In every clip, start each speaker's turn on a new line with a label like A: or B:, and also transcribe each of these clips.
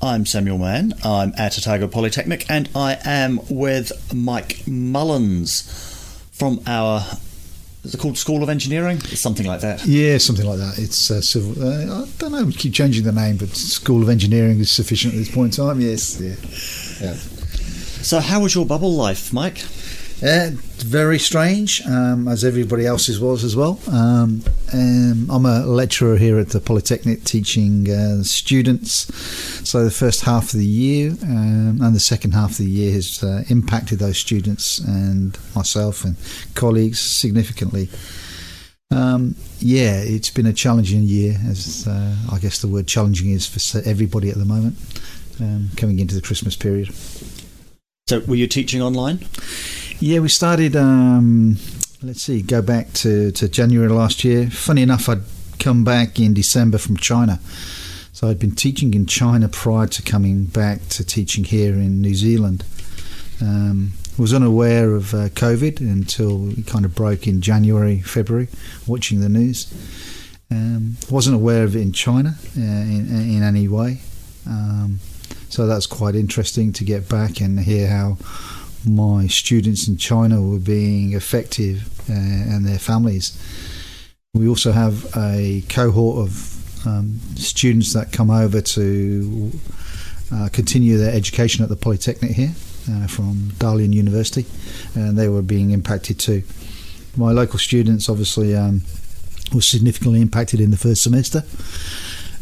A: I'm Samuel Mann. I'm at Otago Polytechnic, and I am with Mike Mullins from our. Is it called School of Engineering? It's something like that.
B: Yeah, something like that. It's uh, civil. Uh, I don't know. We keep changing the name, but School of Engineering is sufficient at this point in time. Yes. Yeah. Yeah.
A: So, how was your bubble life, Mike?
B: Uh, very strange, um, as everybody else's was as well. Um, um, I'm a lecturer here at the Polytechnic teaching uh, students. So the first half of the year um, and the second half of the year has uh, impacted those students and myself and colleagues significantly. Um, yeah, it's been a challenging year, as uh, I guess the word challenging is for everybody at the moment, um, coming into the Christmas period.
A: So, were you teaching online?
B: Yeah, we started. Um, let's see, go back to, to January last year. Funny enough, I'd come back in December from China. So I'd been teaching in China prior to coming back to teaching here in New Zealand. Um, was unaware of uh, COVID until it kind of broke in January, February, watching the news. Um, wasn't aware of it in China uh, in, in any way. Um, so that's quite interesting to get back and hear how my students in China were being effective uh, and their families. We also have a cohort of um, students that come over to uh, continue their education at the Polytechnic here uh, from Dalian University, and they were being impacted too. My local students obviously um, were significantly impacted in the first semester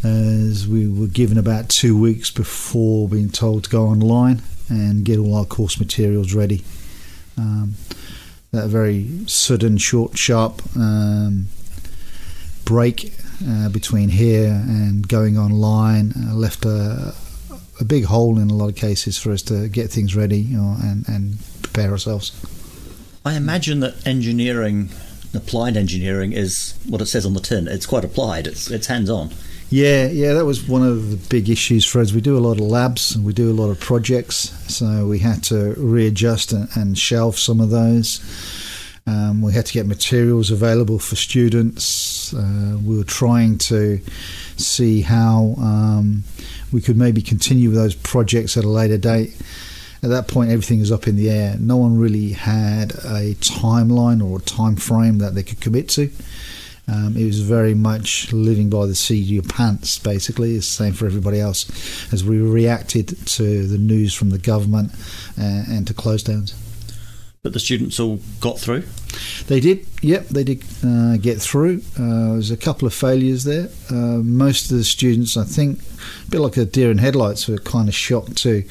B: as we were given about two weeks before being told to go online and get all our course materials ready. Um, that very sudden, short, sharp um, break uh, between here and going online uh, left a, a, big hole in a lot of cases for us to get things ready you know, and, and prepare ourselves.
A: I imagine that engineering, applied engineering, is what it says on the tin. It's quite applied. It's it's hands on.
B: Yeah, yeah, that was one of the big issues for us. We do a lot of labs and we do a lot of projects, so we had to readjust and, and shelve some of those. Um, we had to get materials available for students. Uh, we were trying to see how um, we could maybe continue with those projects at a later date. At that point, everything was up in the air. No one really had a timeline or a time frame that they could commit to. Um, it was very much living by the seat of your pants, basically. It's the same for everybody else as we reacted to the news from the government uh, and to close downs.
A: But the students all got through?
B: They did, yep, they did uh, get through. Uh, there was a couple of failures there. Uh, most of the students, I think, a bit like a deer in headlights, were kind of shocked too.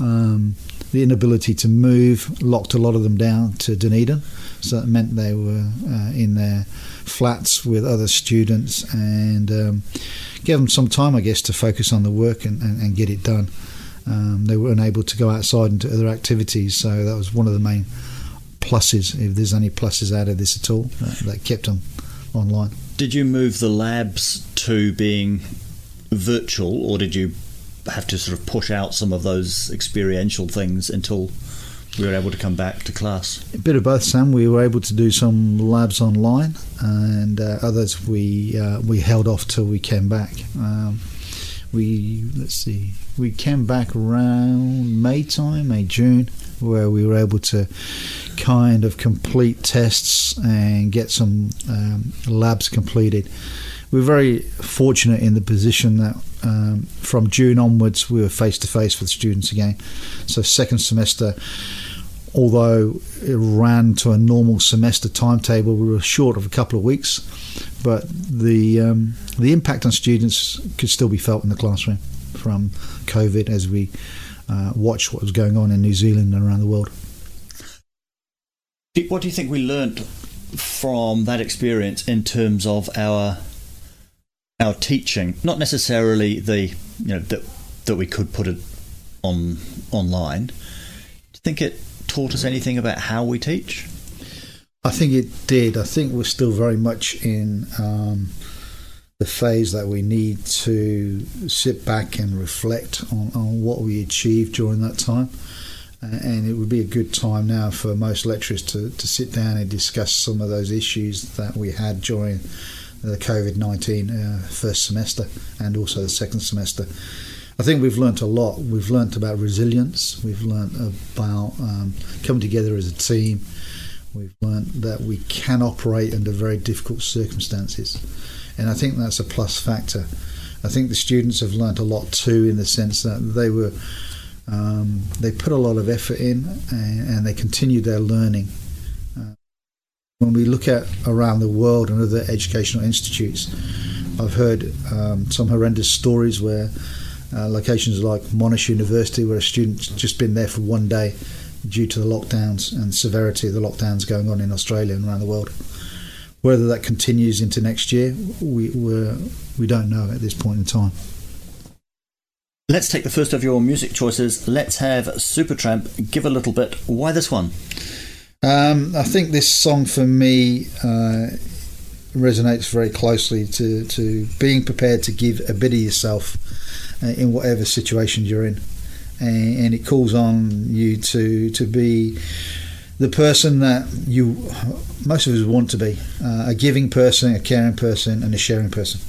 B: Um, the inability to move locked a lot of them down to Dunedin, so that meant they were uh, in their flats with other students and um, give them some time, I guess, to focus on the work and, and, and get it done. Um, they were unable to go outside and do other activities, so that was one of the main pluses, if there's any pluses out of this at all, that, that kept them online.
A: Did you move the labs to being virtual, or did you have to sort of push out some of those experiential things until we were able to come back to class?
B: A bit of both, Sam. We were able to do some labs online, and uh, others we uh, we held off till we came back. Um, we let's see, we came back around May time, May June, where we were able to kind of complete tests and get some um, labs completed. We were very fortunate in the position that um, from June onwards we were face to face with students again. So second semester, although it ran to a normal semester timetable, we were short of a couple of weeks, but the um, the impact on students could still be felt in the classroom from COVID as we uh, watched what was going on in New Zealand and around the world.
A: What do you think we learnt from that experience in terms of our our teaching? Not necessarily the you know that that we could put it on online. Do you think it taught us anything about how we teach?
B: I think it did. I think we're still very much in um, the phase that we need to sit back and reflect on, on what we achieved during that time. And it would be a good time now for most lecturers to, to sit down and discuss some of those issues that we had during the COVID 19 uh, first semester and also the second semester. I think we've learnt a lot. We've learnt about resilience, we've learnt about um, coming together as a team, we've learnt that we can operate under very difficult circumstances. And I think that's a plus factor. I think the students have learnt a lot too, in the sense that they were um, they put a lot of effort in and, and they continued their learning. Uh, when we look at around the world and other educational institutes, I've heard um, some horrendous stories where uh, locations like Monash University, where a student's just been there for one day due to the lockdowns and severity of the lockdowns going on in Australia and around the world. Whether that continues into next year, we we're, we do not know at this point in time.
A: Let's take the first of your music choices. Let's have Supertramp. Give a little bit. Why this one?
B: Um, I think this song for me uh, resonates very closely to, to being prepared to give a bit of yourself uh, in whatever situation you're in, and, and, it calls on you to to be the person that you most of us want to be uh, a giving person, a caring person, and a sharing person.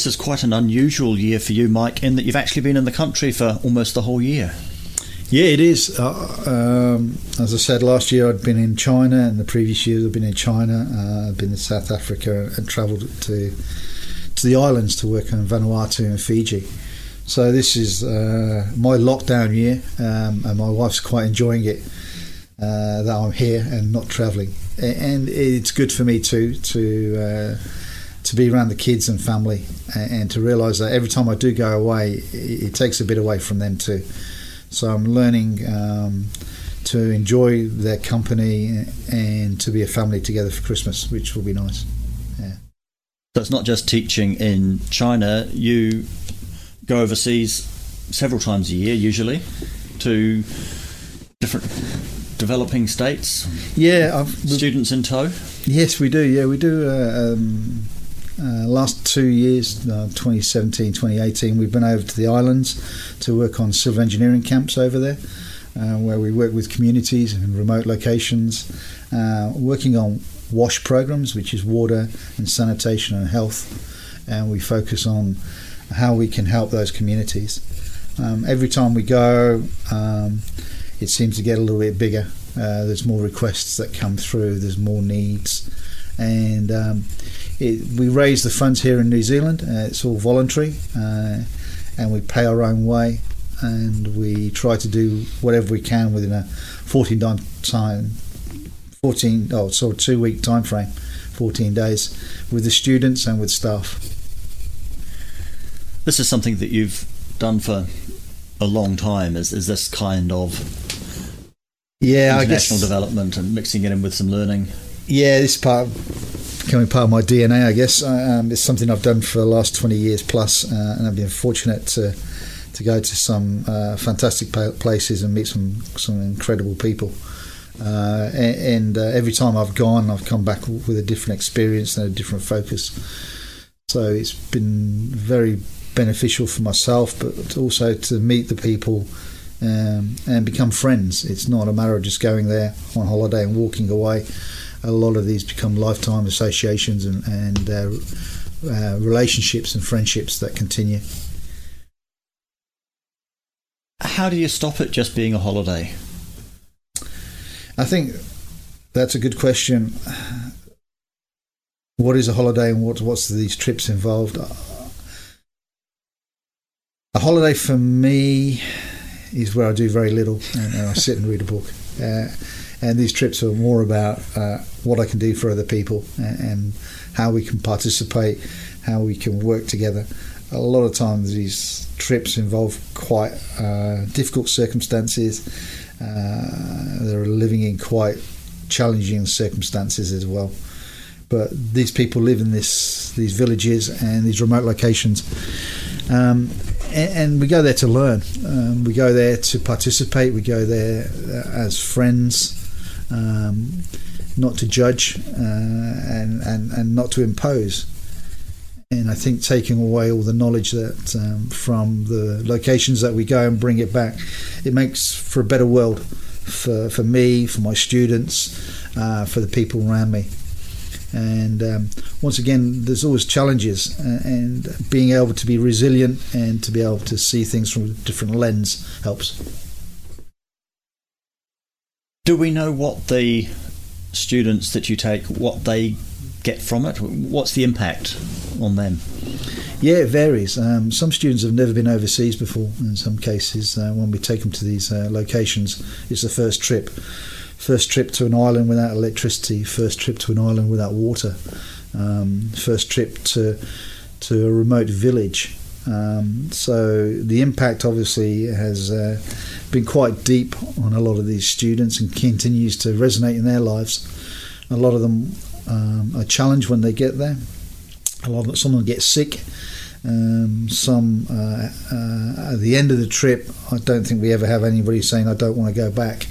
A: This is quite an unusual year for you, Mike, in that you've actually been in the country for almost the whole year.
B: Yeah, it is. Uh, um, as I said, last year I'd been in China, and the previous years I've been in China. Uh, I've been in South Africa and travelled to to the islands to work on Vanuatu and Fiji. So this is uh, my lockdown year, um, and my wife's quite enjoying it uh, that I'm here and not travelling. And it's good for me too to uh, to be around the kids and family, and, and to realise that every time I do go away, it, it takes a bit away from them too. So I'm learning um, to enjoy their company and to be a family together for Christmas, which will be nice. Yeah.
A: So it's not just teaching in China, you go overseas several times a year, usually, to different developing states,
B: Yeah, I've,
A: students in tow.
B: yes, we do. Yeah, we do. Uh, um, uh, last two years, uh, 2017, 2018, we've been over to the islands to work on civil engineering camps over there, uh, where we work with communities in remote locations, uh, working on WASH programs, which is water and sanitation and health, and we focus on how we can help those communities. Um, every time we go, um, it seems to get a little bit bigger. Uh, there's more requests that come through. There's more needs, and um, it, we raise the funds here in New Zealand. Uh, it's all voluntary, uh, and we pay our own way, and we try to do whatever we can within a 14 time, time 14 oh so two week time frame, 14 days with the students and with staff.
A: This is something that you've done for a long time. Is, is this kind of
B: Yeah, I
A: international
B: guess.
A: development and mixing it in with some learning?
B: Yeah, this part becoming part of my DNA, I guess. Um, it's something I've done for the last 20 years plus, uh, and I've been fortunate to to go to some uh, fantastic places and meet some some incredible people. Uh, and uh, every time I've gone, I've come back with a different experience and a different focus. So it's been very beneficial for myself, but also to meet the people um, and become friends. It's not a matter of just going there on holiday and walking away. A lot of these become lifetime associations and, and uh, uh, relationships and friendships that continue.
A: How do you stop it just being a holiday?
B: I think that's a good question. What is a holiday and what, what's these trips involved? A holiday for me is where I do very little and, and I sit and read a book. Uh, and these trips are more about uh, what I can do for other people and, and how we can participate, how we can work together. A lot of times these trips involve quite uh, difficult circumstances. Uh, they're living in quite challenging circumstances as well. But these people live in this these villages and these remote locations, um, and, we go there to learn. Um, we go there to participate. We go there uh, as friends, um, not to judge uh, and, and and not to impose. And I think taking away all the knowledge that um, from the locations that we go and bring it back, it makes for a better world for, for me, for my students, uh, for the people around me. And um, once again, there's always challenges, uh, and being able to be resilient and to be able to see things from a different lens helps.
A: Do we know what the students that you take, what they get from it? What's the impact on them?
B: Yeah, it varies. Um, some students have never been overseas before. In some cases, uh, when we take them to these uh, locations, it's the first trip. First trip to an island without electricity. First trip to an island without water. Um, first trip to to a remote village. Um, so the impact obviously has uh, been quite deep on a lot of these students and continues to resonate in their lives. A lot of them um, are challenged when they get there. A lot of some of them get sick. Um, some uh, uh, at the end of the trip, I don't think we ever have anybody saying I don't want to go back.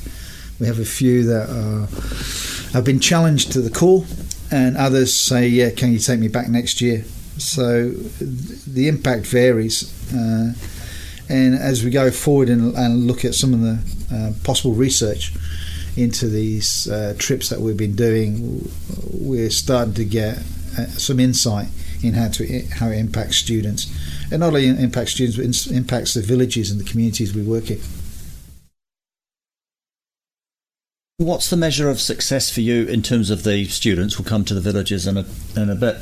B: We have a few that are, have been challenged to the core, and others say, "Yeah, can you take me back next year?" So the impact varies. Uh, and as we go forward and, and look at some of the uh, possible research into these uh, trips that we've been doing, we're starting to get uh, some insight in how to how it impacts students, and not only impacts students, but impacts the villages and the communities we work in.
A: What's the measure of success for you in terms of the students? We'll come to the villages in a, in a bit.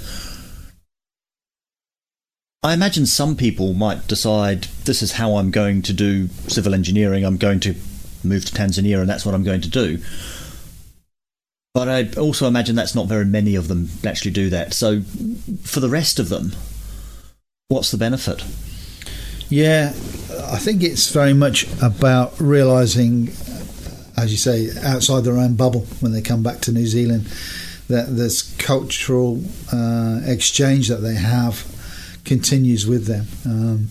A: I imagine some people might decide this is how I'm going to do civil engineering. I'm going to move to Tanzania and that's what I'm going to do. But I also imagine that's not very many of them actually do that. So for the rest of them, what's the benefit?
B: Yeah, I think it's very much about realizing as you say, outside their own bubble when they come back to New Zealand. That this cultural uh, exchange that they have continues with them. Um,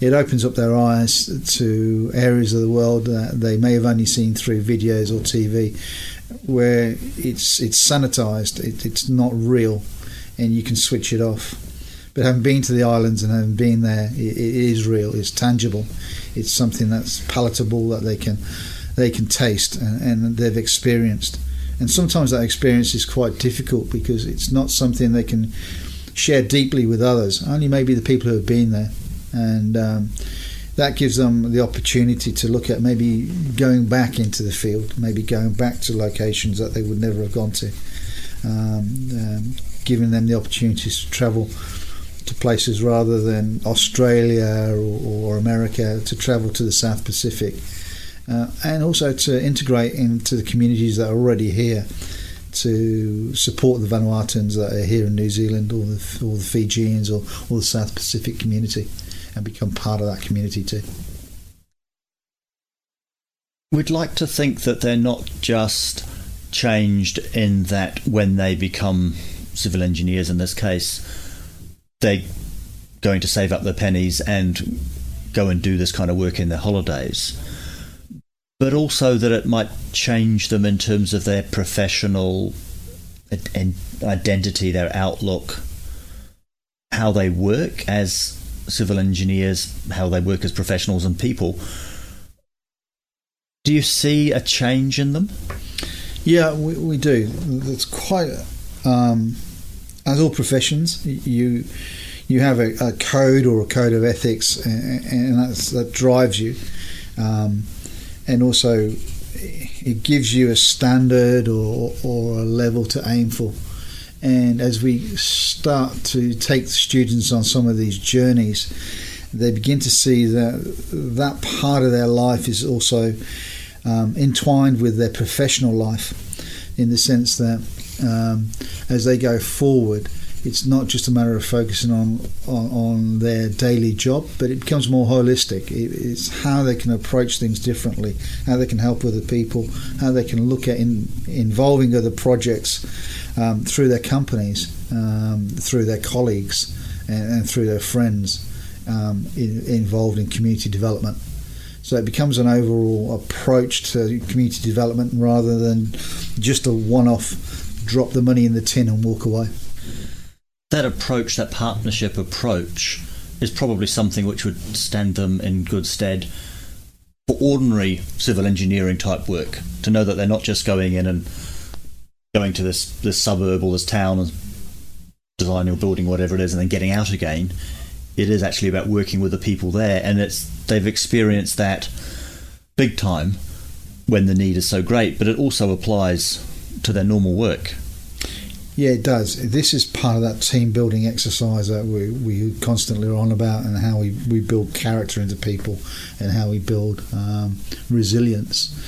B: it opens up their eyes to areas of the world that they may have only seen through videos or TV, where it's it's sanitized, it, it's not real, and you can switch it off. But having been to the islands and having been there, it, it is real. It's tangible. It's something that's palatable that they can they can taste and, and they've experienced. And sometimes that experience is quite difficult because it's not something they can share deeply with others, only maybe the people who have been there. And um, that gives them the opportunity to look at maybe going back into the field, maybe going back to locations that they would never have gone to, um, um, giving them the opportunities to travel to places rather than Australia or, or America, to travel to the South Pacific. Uh, and also to integrate into the communities that are already here to support the Vanuatuans that are here in New Zealand or the, or the Fijians or, or the South Pacific community and become part of that community too.
A: We'd like to think that they're not just changed in that when they become civil engineers in this case, they're going to save up their pennies and go and do this kind of work in their holidays but also that it might change them in terms of their professional identity, their outlook, how they work as civil engineers, how they work as professionals and people. Do you see a change in them?
B: Yeah, we, we do. It's quite, um, as all professions, you you have a, a, code or a code of ethics, and, and that drives you. Um, and also it gives you a standard or, or a level to aim for. And as we start to take students on some of these journeys, they begin to see that that part of their life is also um, entwined with their professional life, in the sense that um, as they go forward, it's not just a matter of focusing on, on, on their daily job, but it becomes more holistic. It, it's how they can approach things differently, how they can help other people, how they can look at in, involving other projects um, through their companies, um, through their colleagues, and, and through their friends um, in, involved in community development. So it becomes an overall approach to community development rather than just a one off drop the money in the tin and walk away
A: that approach, that partnership approach, is probably something which would stand them in good stead for ordinary civil engineering type work. To know that they're not just going in and going to this this suburb or this town and designing or building whatever it is and then getting out again. It is actually about working with the people there, and it's they've experienced that big time when the need is so great. But it also applies to their normal work.
B: Yeah, it does. This is part of that team building exercise that we, we constantly are on about, and how we, we build character into people, and how we build um, resilience.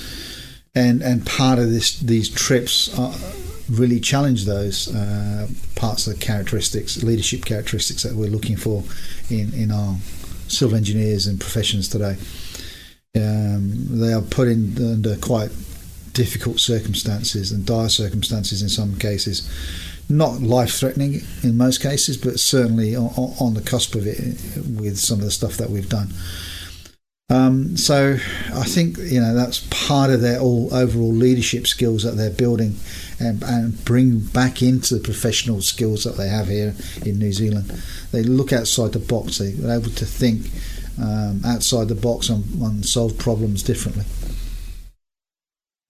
B: And and part of this these trips are, really challenge those uh, parts of the characteristics, leadership characteristics that we're looking for in in our civil engineers and professions today. Um, they are put in under quite difficult circumstances and dire circumstances in some cases. Not life threatening in most cases, but certainly on, on, the cusp of it with some of the stuff that we've done. Um, so I think you know that's part of their all overall leadership skills that they're building, and, and bring back into the professional skills that they have here in New Zealand. They look outside the box. They're able to think um, outside the box and, and solve problems differently.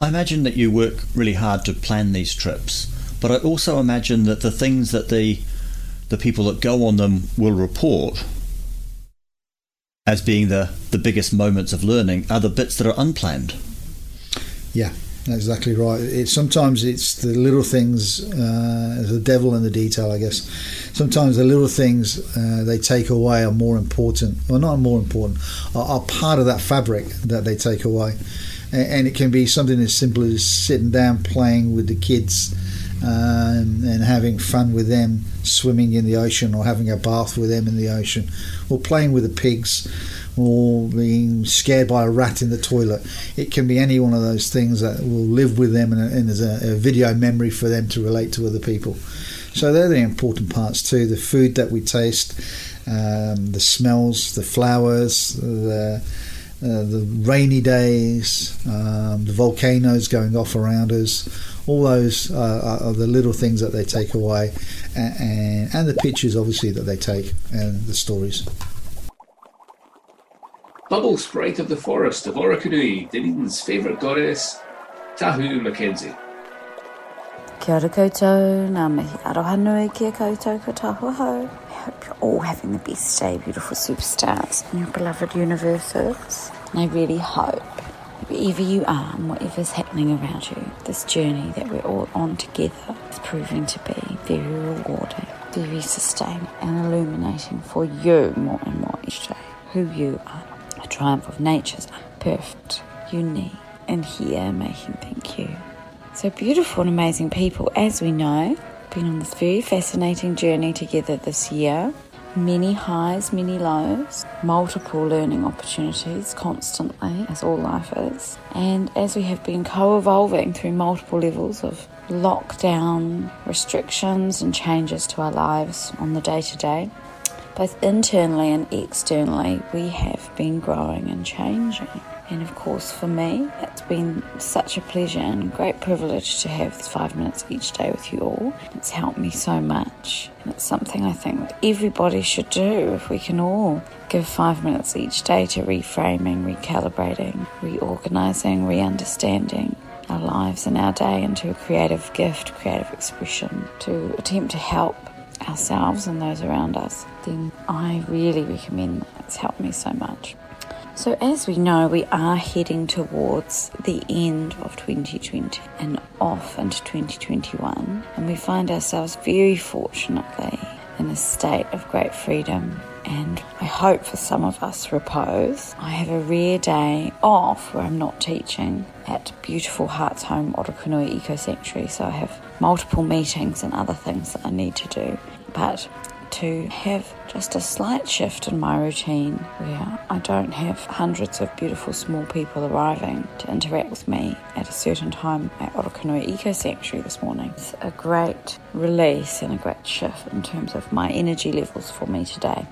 A: I imagine that you work really hard to plan these trips, but I also imagine that the things that the the people that go on them will report as being the, the biggest moments of learning are the bits that are unplanned.
B: Yeah, that's exactly right. Sometimes it's the little things, uh, the devil in the detail, I guess. Sometimes the little things uh, they take away are more important, or not more important, are, are part of that fabric that they take away. And, it can be something as simple as sitting down playing with the kids um, and having fun with them, swimming in the ocean, or having a bath with them in the ocean, or playing with the pigs, or being scared by a rat in the toilet. It can be any one of those things that will live with them and, and a, a video memory for them to relate to other people. So they're the important parts too. The food that we taste, um, the smells, the flowers, the uh, the rainy days, um, the volcanoes going off around us, all those uh, are the little things that they take away, and, and the pictures, obviously, that they take, and the stories.
C: Bubble Sprite of the Forest of Orokonui, Dunedin's favourite goddess, Tahu Mackenzie.
D: Kia ora koutou, ngā mihi aroha nui kia koutou ko tahu hau hope you're all having the best day, beautiful superstars in your beloved universes. And I really hope, wherever you are and whatever's happening around you, this journey that we're all on together is proving to be very rewarding, very sustaining, and illuminating for you more and more each day. Who you are. A triumph of nature's perfect, unique, and here making thank you. So beautiful and amazing people, as we know, been on this very fascinating journey together this year. Many highs, many lows, multiple learning opportunities constantly, as all life is. And as we have been co evolving through multiple levels of lockdown, restrictions, and changes to our lives on the day to day, both internally and externally, we have been growing and changing. And of course, for me, it's been such a pleasure and great privilege to have five minutes each day with you all. It's helped me so much. And it's something I think that everybody should do if we can all give five minutes each day to reframing, recalibrating, reorganizing, re understanding our lives and our day into a creative gift, creative expression, to attempt to help ourselves and those around us, then I really recommend that. It's helped me so much. So, as we know, we are heading towards the end of 2020 and off into 2021, and we find ourselves very fortunately in a state of great freedom and I hope for some of us repose. I have a rare day off where I'm not teaching at beautiful Hearts Home Orokonui Eco Sanctuary, so I have multiple meetings and other things that I need to do. But to have just a slight shift in my routine where I don't have hundreds of beautiful small people arriving to interact with me at a certain time at Orokonui Eco Sanctuary this morning. It's a great release and a great shift in terms of my energy levels for me today.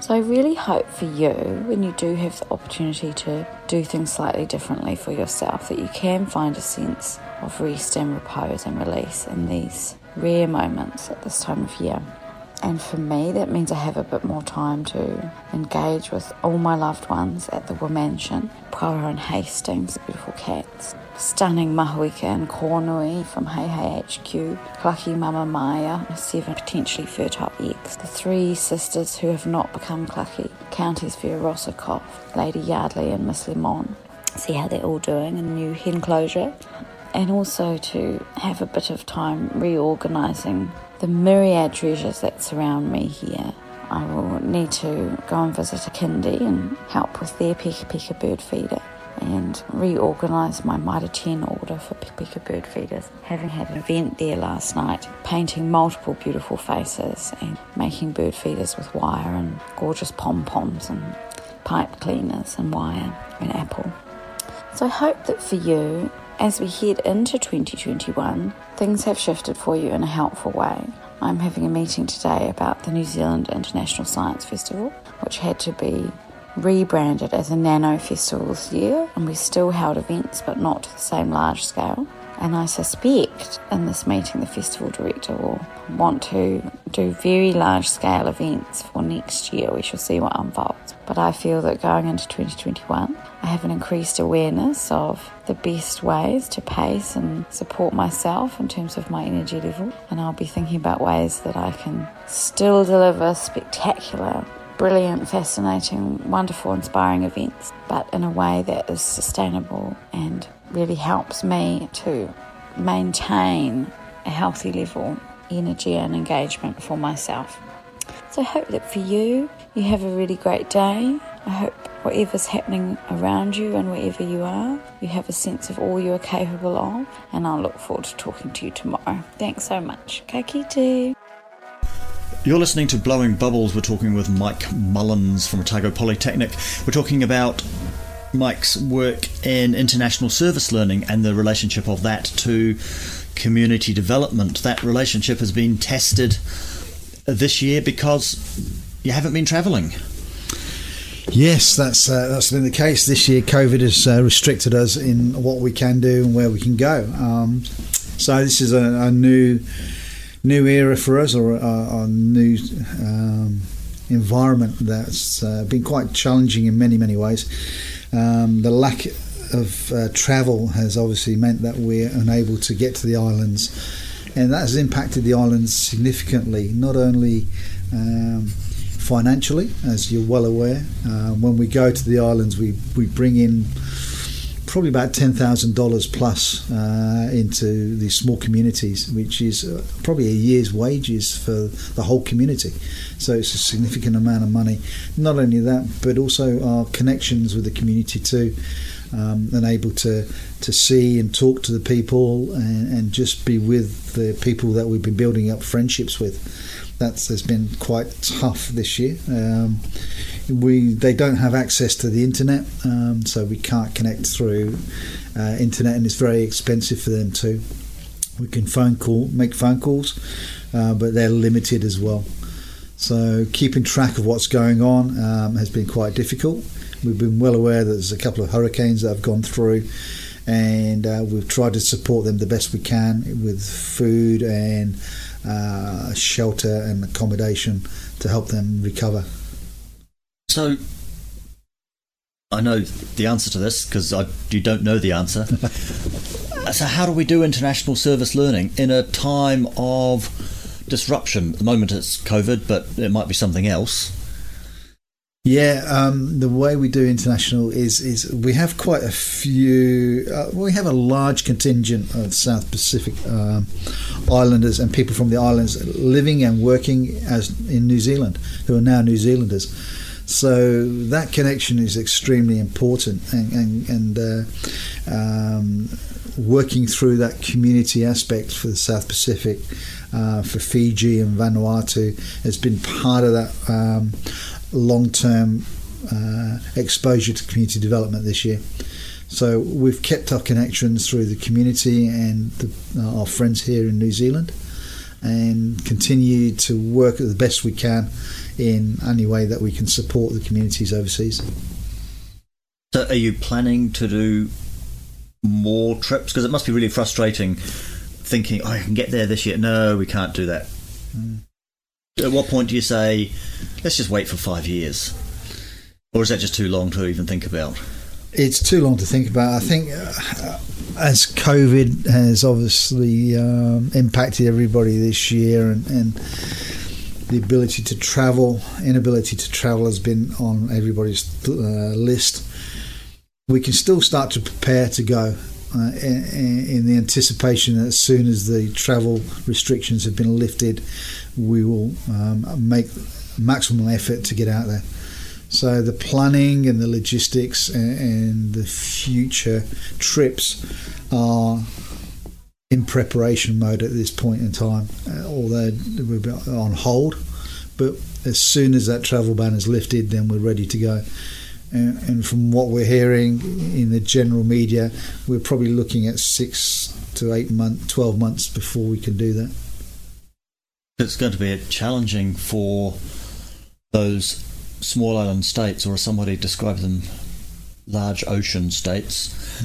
D: So I really hope for you, when you do have the opportunity to do things slightly differently for yourself, that you can find a sense of rest and repose and release in these rare moments at this time of year. And for me, that means I have a bit more time to engage with all my loved ones at the Womansion, Power and Hastings, the beautiful cats, stunning Mahuika and Kornui from Hey Hey HQ, Clucky Mama Maya, seven potentially fertile eggs, the three sisters who have not become Clucky, Countess Vera Rossakoff, Lady Yardley and Miss Lemon. See how they're all doing in the new hen closure. And also to have a bit of time reorganising the myriad treasures that surround me here. I will need to go and visit a kindy and help with their Peka Peka bird feeder and reorganise my Mitre 10 order for Peka Peka bird feeders. Having had an event there last night, painting multiple beautiful faces and making bird feeders with wire and gorgeous pom poms and pipe cleaners and wire and apple. So I hope that for you, as we head into 2021, things have shifted for you in a helpful way. I'm having a meeting today about the New Zealand International Science Festival, which had to be rebranded as a nano festival this year, and we still held events but not to the same large scale. And I suspect in this meeting, the festival director will want to do very large scale events for next year. We shall see what unfolds. But I feel that going into 2021, I have an increased awareness of the best ways to pace and support myself in terms of my energy level. And I'll be thinking about ways that I can still deliver spectacular brilliant, fascinating, wonderful, inspiring events, but in a way that is sustainable and really helps me to maintain a healthy level energy and engagement for myself. So I hope that for you, you have a really great day. I hope whatever's happening around you and wherever you are, you have a sense of all you are capable of. And I'll look forward to talking to you tomorrow. Thanks so much. Ka kite.
A: You're listening to Blowing Bubbles. We're talking with Mike Mullins from Otago Polytechnic. We're talking about Mike's work in international service learning and the relationship of that to community development. That relationship has been tested this year because you haven't been travelling.
B: Yes, that's uh, that's been the case this year. COVID has uh, restricted us in what we can do and where we can go. Um, so this is a, a new new era for us or a, a new um, environment that's uh, been quite challenging in many, many ways. Um, the lack of uh, travel has obviously meant that we're unable to get to the islands, and that has impacted the islands significantly, not only um, financially, as you're well aware. Uh, when we go to the islands, we, we bring in probably about ten thousand dollars plus uh, into these small communities, which is uh, probably a year's wages for the whole community. So it's a significant amount of money. Not only that, but also our connections with the community too, um, and able to to see and talk to the people and, and just be with the people that we've been building up friendships with. That's has been quite tough this year. Um, we they don't have access to the internet, um, so we can't connect through uh, internet, and it's very expensive for them too. We can phone call, make phone calls, uh, but they're limited as well. So keeping track of what's going on um, has been quite difficult. We've been well aware that there's a couple of hurricanes that have gone through, and uh, we've tried to support them the best we can with food and uh, shelter and accommodation to help them recover.
A: So, I know the answer to this because you don't know the answer. so, how do we do international service learning in a time of disruption? At the moment, it's COVID, but it might be something else.
B: Yeah, um, the way we do international is is we have quite a few. Uh, we have a large contingent of South Pacific um, islanders and people from the islands living and working as in New Zealand, who are now New Zealanders. So that connection is extremely important, and and, and uh, um, working through that community aspect for the South Pacific, uh, for Fiji and Vanuatu has been part of that um, long term uh, exposure to community development this year. So we've kept our connections through the community and the, uh, our friends here in New Zealand and continue to work the best we can in any way that we can support the communities overseas.
A: So, are you planning to do more trips? Because it must be really frustrating thinking, oh, I can get there this year. No, we can't do that. Mm. At what point do you say, let's just wait for five years? Or is that just too long to even think about?
B: It's too long to think about. I think uh, as COVID has obviously um, impacted everybody this year and, and the ability to travel, inability to travel has been on everybody's uh, list. We can still start to prepare to go uh, in, in, the anticipation that as soon as the travel restrictions have been lifted, we will um, make maximum effort to get out there. So the planning and the logistics and, and the future trips are in preparation mode at this point in time, uh, although we're on hold. But as soon as that travel ban is lifted, then we're ready to go. And, and from what we're hearing in the general media, we're probably looking at six to eight months, 12 months before we can do that.
A: It's going to be challenging for those small island states, or as somebody described them, large ocean states.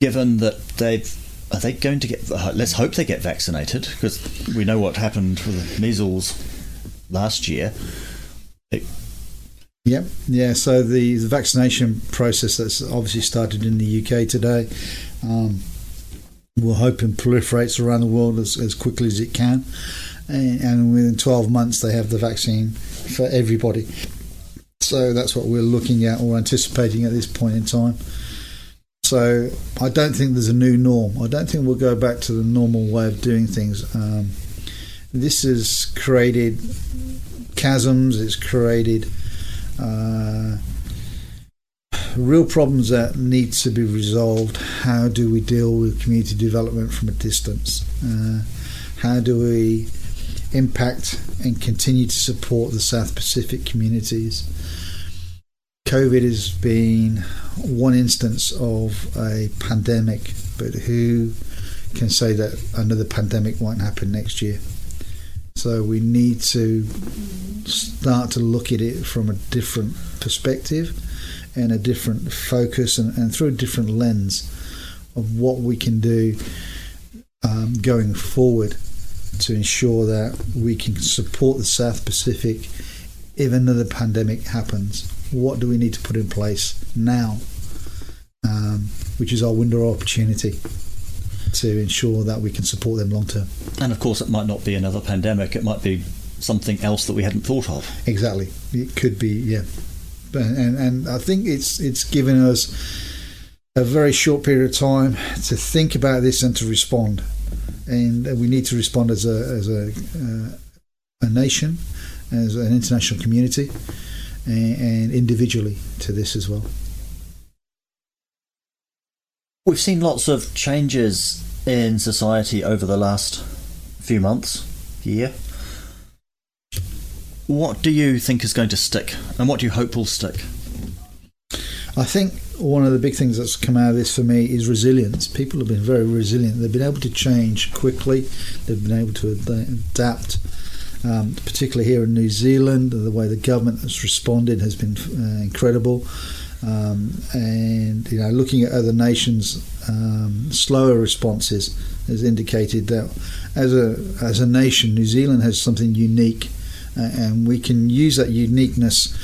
A: Given that they've are they going to get? Let's hope they get vaccinated because we know what happened with measles last year. It,
B: Yep. Yeah. So the, the vaccination process that's obviously started in the UK today, um, we're hoping proliferates around the world as, as quickly as it can, and, and within 12 months they have the vaccine for everybody. So that's what we're looking at or anticipating at this point in time. So I don't think there's a new norm. I don't think we'll go back to the normal way of doing things. Um, this has created chasms. It's created uh, real problems that need to be resolved. How do we deal with community development from a distance? Uh, how do we impact and continue to support the South Pacific communities? COVID has been one instance of a pandemic, but who can say that another pandemic won't happen next year? So we need to start to look at it from a different perspective and a different focus and, and through a different lens of what we can do um, going forward to ensure that we can support the South Pacific if another pandemic happens. What do we need to put in place now, um, which is our window of opportunity to ensure that we can support them long term?
A: and of course, it might not be another pandemic. It might be something else that we hadn't thought of.
B: Exactly, it could be, yeah. And and I think it's it's given us a very short period of time to think about this and to respond, and we need to respond as a as a uh, a nation, as an international community, and, and individually to this as well.
A: We've seen lots of changes in society over the last few months, year. What do you think is going to stick, and what do you hope will stick?
B: I think one of the big things that's come out of this for me is resilience. People have been very resilient. They've been able to change quickly. They've been able to adapt. Um, particularly here in New Zealand, the way the government has responded has been uh, incredible. Um, and you know, looking at other nations' um, slower responses has indicated that as a as a nation, New Zealand has something unique, and we can use that uniqueness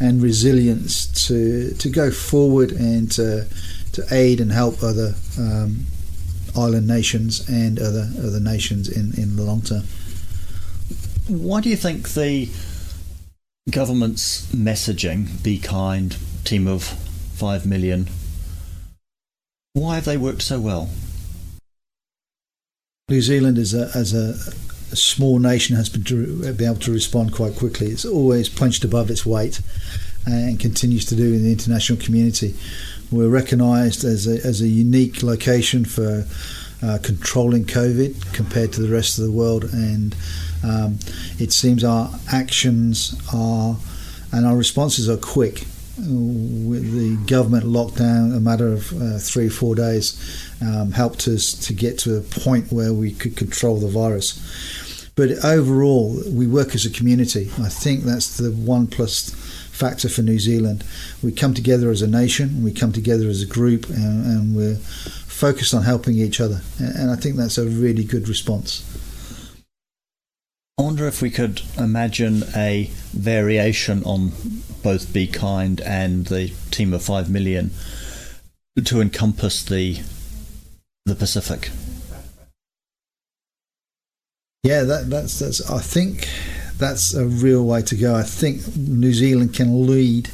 B: and resilience to to go forward and to to aid and help other um, island nations and other other nations in in the long term.
A: Why do you think the government's messaging, be kind, team of five million, why have they worked so well?
B: New Zealand is a as a, a small nation has been, been able to respond quite quickly. It's always punched above its weight and continues to do in the international community. We're recognised as a, as a unique location for uh, controlling COVID compared to the rest of the world, and um, it seems our actions are and our responses are quick. With the government lockdown, a matter of uh, three or four days, um, helped us to get to a point where we could control the virus. But overall, we work as a community. I think that's the one plus factor for New Zealand. We come together as a nation, we come together as a group, and, and we're focused on helping each other. And I think that's a really good response.
A: I wonder if we could imagine a variation on both Be Kind and the team of five million to encompass the the Pacific.
B: Yeah, that, that's that's. I think that's a real way to go. I think New Zealand can lead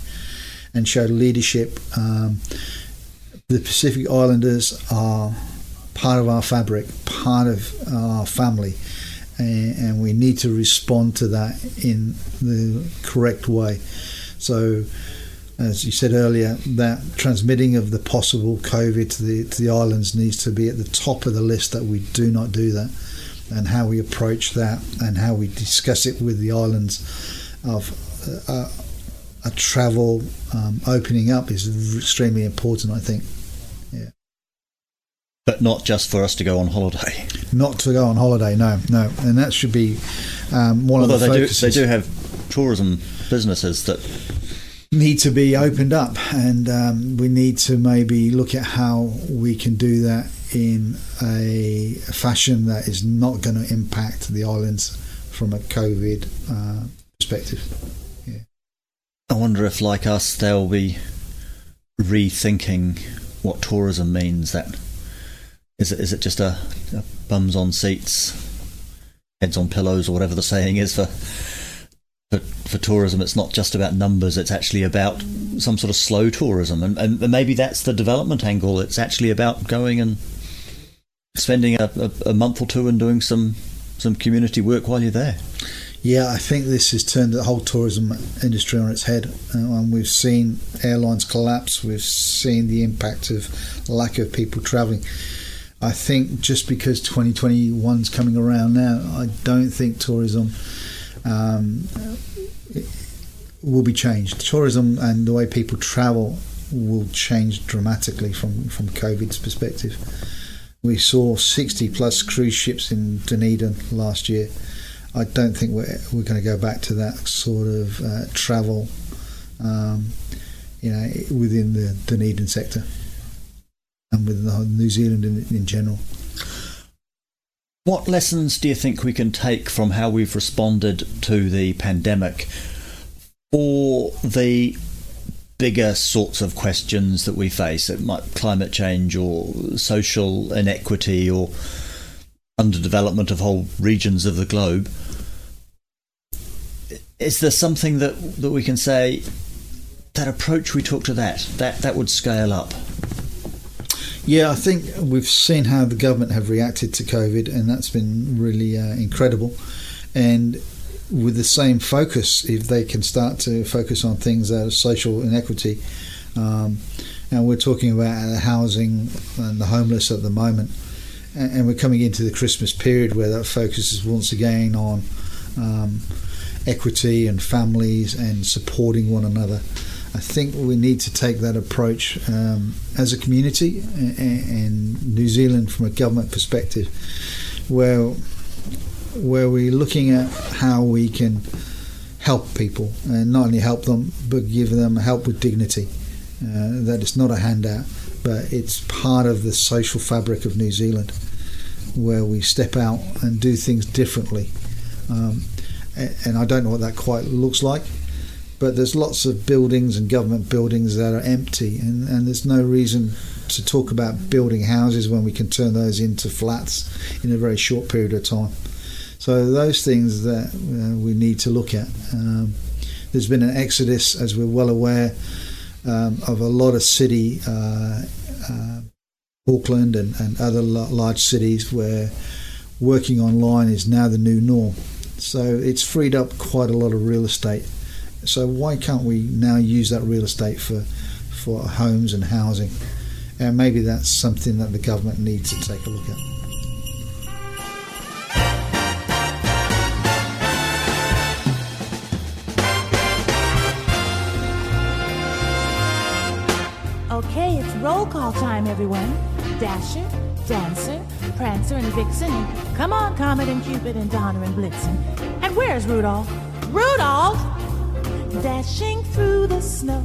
B: and show leadership. Um, the Pacific Islanders are part of our fabric, part of our family, and, and we need to respond to that in the correct way. So, as you said earlier, that transmitting of the possible COVID to the to the islands needs to be at the top of the list. That we do not do that, and how we approach that, and how we discuss it with the islands of. Uh, a travel um, opening up is extremely important, I think. Yeah.
A: But not just for us to go on holiday.
B: Not to go on holiday, no, no, and that should be um, one
A: Although
B: of the
A: they do,
B: focuses.
A: they do have tourism businesses that
B: need to be opened up, and um, we need to maybe look at how we can do that in a fashion that is not going to impact the islands from a COVID uh, perspective. Yeah.
A: I wonder if, like us, they'll be rethinking what tourism means. That is it. Is it just a, a bums on seats, heads on pillows, or whatever the saying is for for, for tourism, it's not just about numbers, it's actually about some sort of slow tourism. And, and maybe that's the development angle. It's actually about going and spending a, a, a, month or two and doing some, some community work while you're there.
B: Yeah, I think this has turned the whole tourism industry on its head. Uh, and we've seen airlines collapse, we've seen the impact of lack of people travelling. I think just because 2021's coming around now, I don't think tourism um, will be changed. Tourism and the way people travel will change dramatically from, from COVID's perspective. We saw 60 plus cruise ships in Dunedin last year. I don't think we're, we're going to go back to that sort of uh, travel, um, you know, within the Dunedin sector and with New Zealand in, in general.
A: What lessons do you think we can take from how we've responded to the pandemic for the bigger sorts of questions that we face? It might climate change or social inequity or underdevelopment of whole regions of the globe. Is there something that, that we can say that approach we took to that that that would scale up?
B: Yeah, I think we've seen how the government have reacted to COVID, and that's been really uh, incredible. And with the same focus, if they can start to focus on things that are social inequity, um, and we're talking about housing and the homeless at the moment, and, we're coming into the Christmas period where that focus is once again on um, equity and families and supporting one another. I think we need to take that approach um, as a community and, New Zealand from a government perspective, where where we're looking at how we can help people and not only help them but give them help with dignity. Uh, that it's not a handout, but it's part of the social fabric of New Zealand, where we step out and do things differently. Um, and I don't know what that quite looks like but there's lots of buildings and government buildings that are empty, and, and there's no reason to talk about building houses when we can turn those into flats in a very short period of time. So those things that uh, we need to look at. Um, there's been an exodus, as we're well aware, um, of a lot of city, uh, uh, Auckland and, and other large cities, where working online is now the new norm. So it's freed up quite a lot of real estate so why can't we now use that real estate for for homes and housing? And maybe that's something that the government needs to take a look at.
E: Okay, it's roll call time, everyone. Dasher, Dancer, Prancer, and Vixen, and come on, Comet and Cupid and Donner and Blitzen. And where's Rudolph? Rudolph! Dashing through the snow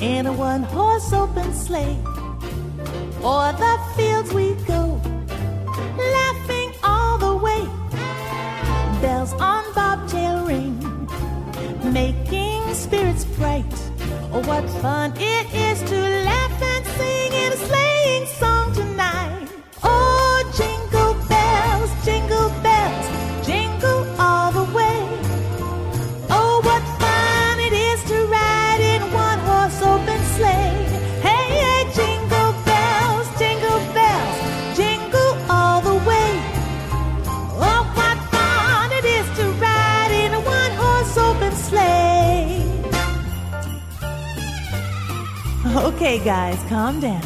E: in a one horse open sleigh. O'er the fields we go, laughing all the way. Bells on bobtail ring, making spirits bright. Oh, what fun it is to laugh and sing Okay, guys, calm down.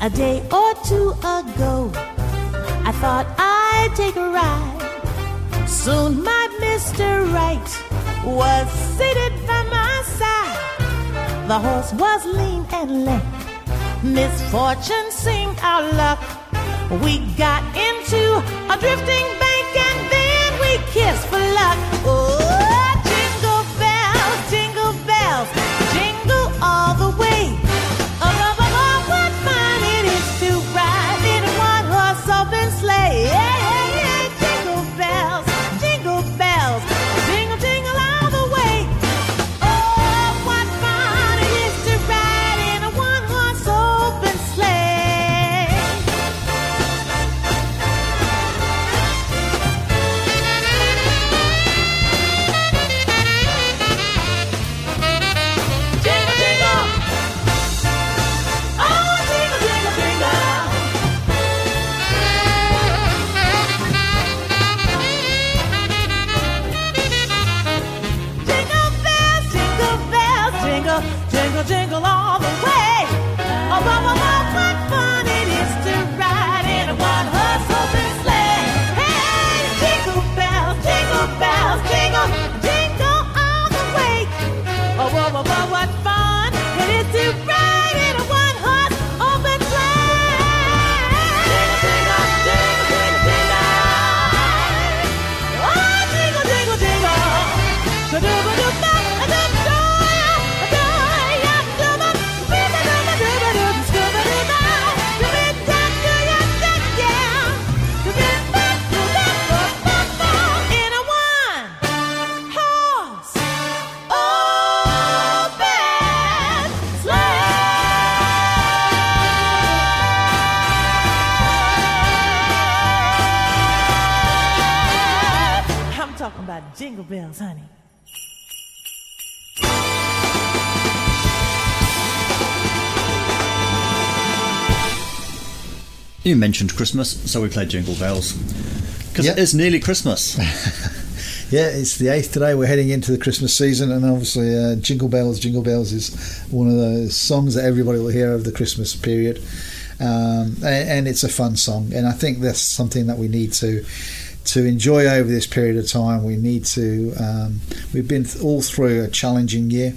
E: A day or two ago, I thought I'd take a ride. Soon my Mr. Right was seated by my side. The horse was lean and limp. Misfortune seemed our luck. We got into a drifting bank and then we kissed for luck. Jingle bells, honey.
A: You mentioned Christmas, so we played Jingle Bells. Because
B: Yep.
A: it is nearly Christmas.
B: Yeah, it's the eighth today. We're heading into the Christmas season, and obviously, uh, "Jingle Bells, Jingle Bells" is one of those songs that everybody will hear over the Christmas period, um, and, and it's a fun song. And I think that's something that we need to to enjoy over this period of time. We need to. Um, we've been all through a challenging year,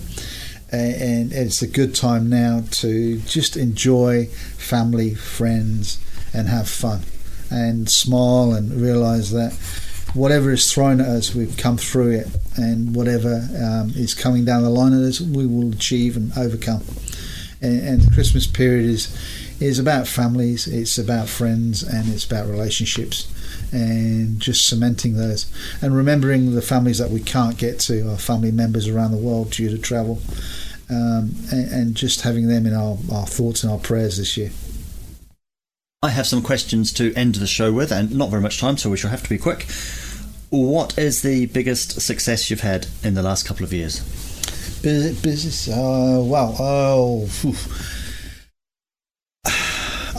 B: a- and it's a good time now to just enjoy family, friends, and have fun, and smile and realise that whatever is thrown at us, we've come through it, and whatever um, is coming down the line at us, we will achieve and overcome. And, and the Christmas period is is about families, it's about friends, and it's about relationships, and just cementing those, and remembering the families that we can't get to, our family members around the world due to travel, um, and, and just having them in our, our thoughts and our prayers this year.
A: I have some questions to end the show with, and not very much time, so we shall have to be quick. What is the biggest success you've had in the last couple of years?
B: Business, business. Uh, wow. Oh, phew.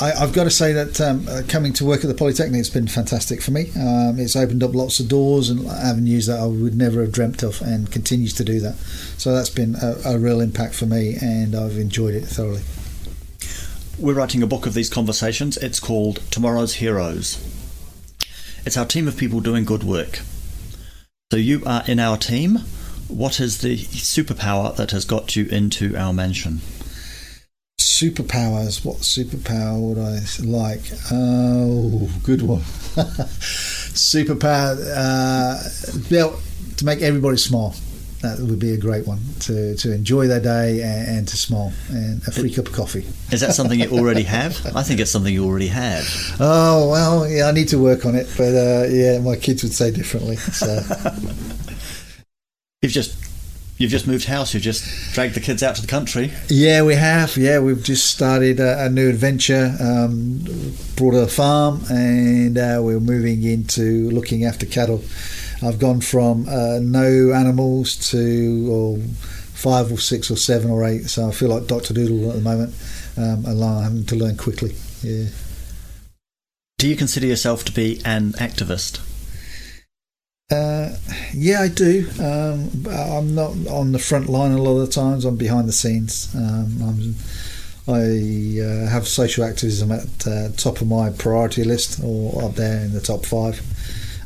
B: I, I've got to say that um, uh, coming to work at the Polytechnic has been fantastic for me. Um, it's opened up lots of doors and avenues that I would never have dreamt of, and continues to do that. So that's been a, a real impact for me, and I've enjoyed it thoroughly.
A: We're writing a book of these conversations. It's called Tomorrow's Heroes. It's our team of people doing good work. So you are in our team. What is the superpower that has got you into our mansion?
B: Superpowers. What superpower would I like? Oh, good one. Superpower. Uh, able to make everybody smile. That would be a great one to, to enjoy their day and, and to smile and a free cup of coffee.
A: Is that something you already have? I think it's something you already have.
B: Oh well, yeah, I need to work on it, but uh, yeah, my kids would say differently. So
A: You've just you've just moved house. You've just dragged the kids out to the country.
B: yeah, we have. Yeah, we've just started a, a new adventure. Um, brought a farm, and uh, we're moving into looking after cattle. I've gone from uh, no animals to or five or six or seven or eight. So I feel like Doctor Dolittle at the moment, um, and I'm having to learn quickly. Yeah.
A: Do you consider yourself to be an activist?
B: Uh, yeah, I do. Um, I'm not on the front line a lot of the times. I'm behind the scenes. Um, I uh, have social activism at uh, top of my priority list or up there in the top five.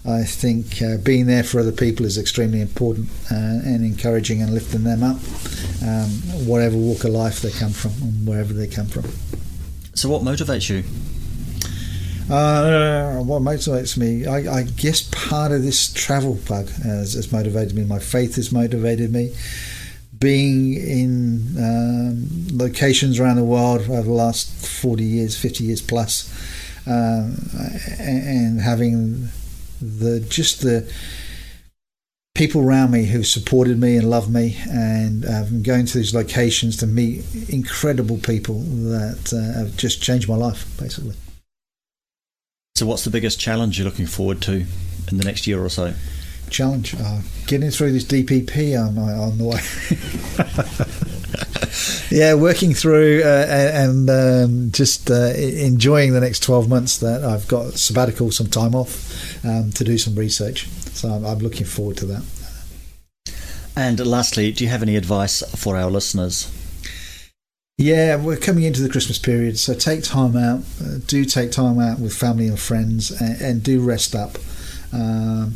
B: I think uh, being there for other people is extremely important uh, and encouraging and lifting them up, um, whatever walk of life they come from and wherever they come from.
A: So what motivates you?
B: Uh, what motivates me? I, I guess part of this travel bug has, has motivated me. My faith has motivated me. Being in um, locations around the world over the last 40 years, 50 years plus, um, and, having the just the people around me who supported me and loved me, and um, going to these locations to meet incredible people that uh, have just changed my life, basically.
A: So what's the biggest challenge you're looking forward to in the next year or so?
B: challenge. Uh, getting through this DPP on, on the way. yeah, working through uh, and um, just uh, enjoying the next 12 months that I've got sabbatical, some time off um, to do some research. So I'm, I'm looking forward to that.
A: And lastly, do you have any advice for our listeners?
F: Yeah, we're coming into the Christmas period, so take time out. Uh, do take time out with family and friends, and, and do rest up. Um,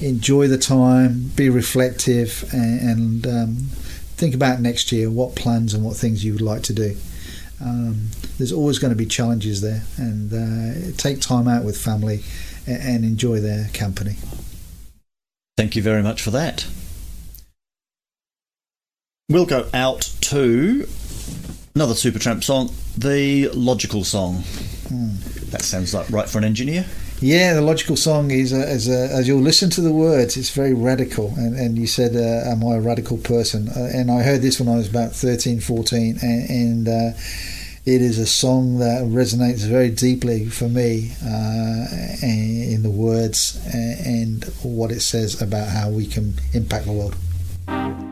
F: enjoy the time, be reflective, and, and um, think about next year what plans and what things you would like to do. Um, there's always going to be challenges there, and uh, take time out with family and, and enjoy their company.
A: Thank you very much for that. We'll go out to another Supertramp song, the Logical Song.
F: Hmm.
A: That sounds like right for an engineer.
F: Yeah, the logical song is as as you'll listen to the words, it's very radical. And, and you said, uh, "Am I a radical person?" Uh, and I heard this when I was about 13, 14, and, and uh, it is a song that resonates very deeply for me uh, in the words and what it says about how we can impact the world.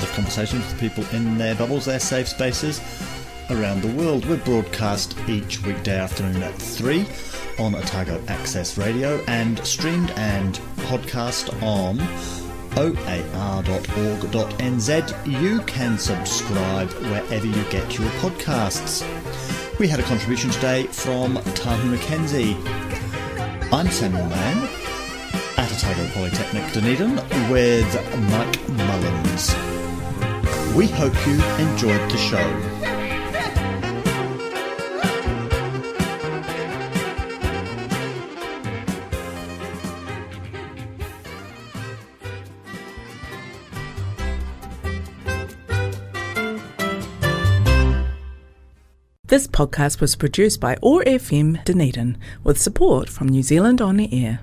A: Conversations with people in their bubbles, their safe spaces around the world. We're broadcast each weekday afternoon at 3 on Otago Access Radio and streamed and podcast on oar.org.nz. You can subscribe wherever you get your podcasts. We had a contribution today from Tahu McKenzie. I'm Samuel Mann at Otago Polytechnic Dunedin with Mike Mullins. We hope you enjoyed the show.
G: This podcast was produced by OAR FM Dunedin with support from New Zealand On the Air.